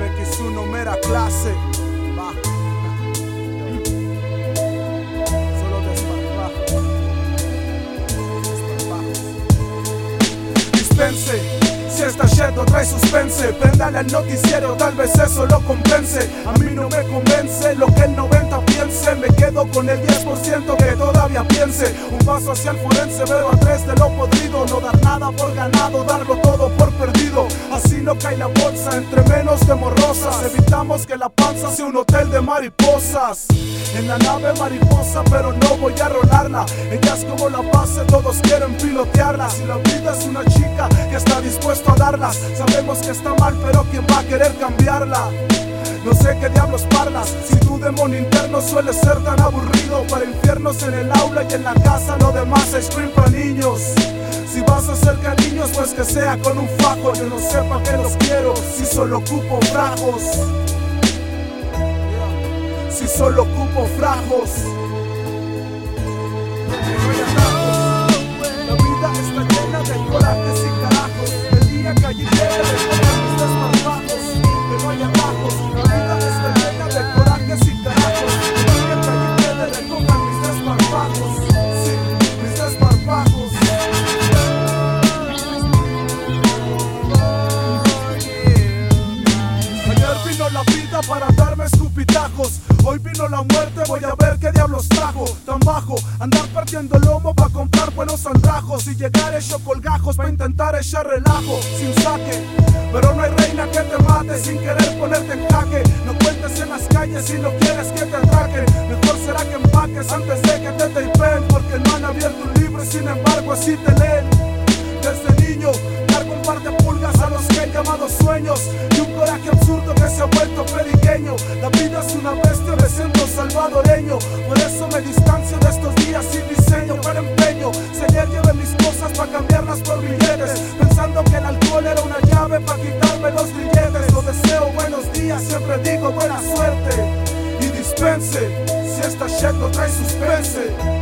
PX1 mera clase. Va. Solo desparpajo. Dispense. Esta shit no trae suspense, prendale al noticiero, tal vez eso lo compense. A mí no me convence lo que el 90 piense, me quedo con el 10% que todavía piense. Un paso hacia el forense, veo a tres de lo podrido, no dar nada por ganado, darlo todo por perdido. Así no cae la bolsa, entre menos de morrosas, evitamos que la panza sea un hotel de mariposas. En la nave mariposa, pero no voy a rolarla. Ella es como la base, todos quieren pilotearla. Si la vida es una chica que está dispuesta sabemos que está mal, pero ¿quién va a querer cambiarla? No sé qué diablos parlas, si tu demonio interno suele ser tan aburrido Para infiernos en el aula y en la casa, lo demás es scream para niños. Si vas a ser cariños, pues que sea con un fajo. Yo no sé pa' qué los quiero, si solo ocupo frajos. Si solo ocupo frajos para darme escupitajos. Hoy vino la muerte, voy a ver qué diablos trajo. Tan bajo, andar partiendo lomo para comprar buenos andrajos. Y llegar hecho colgajos para intentar echar relajo Sin saque, pero no hay reina que te mate Sin querer ponerte en jaque. No cuentes en las calles si no quieres que te atraquen. Mejor será que empaques antes de que te tapen Porque no han abierto un libro y sin embargo así te leen. Desde niño Cargo un par pulgas a los que he llamado sueños. Y un coraje absurdo que se salvadoreño. Por eso me distancio de estos días sin diseño Para empeño, si ayer llevé mis cosas para cambiarlas por billetes. Pensando que el alcohol era una llave para quitarme los billetes. No deseo buenos días, siempre digo buena suerte. Y dispense, si esta shit no trae suspense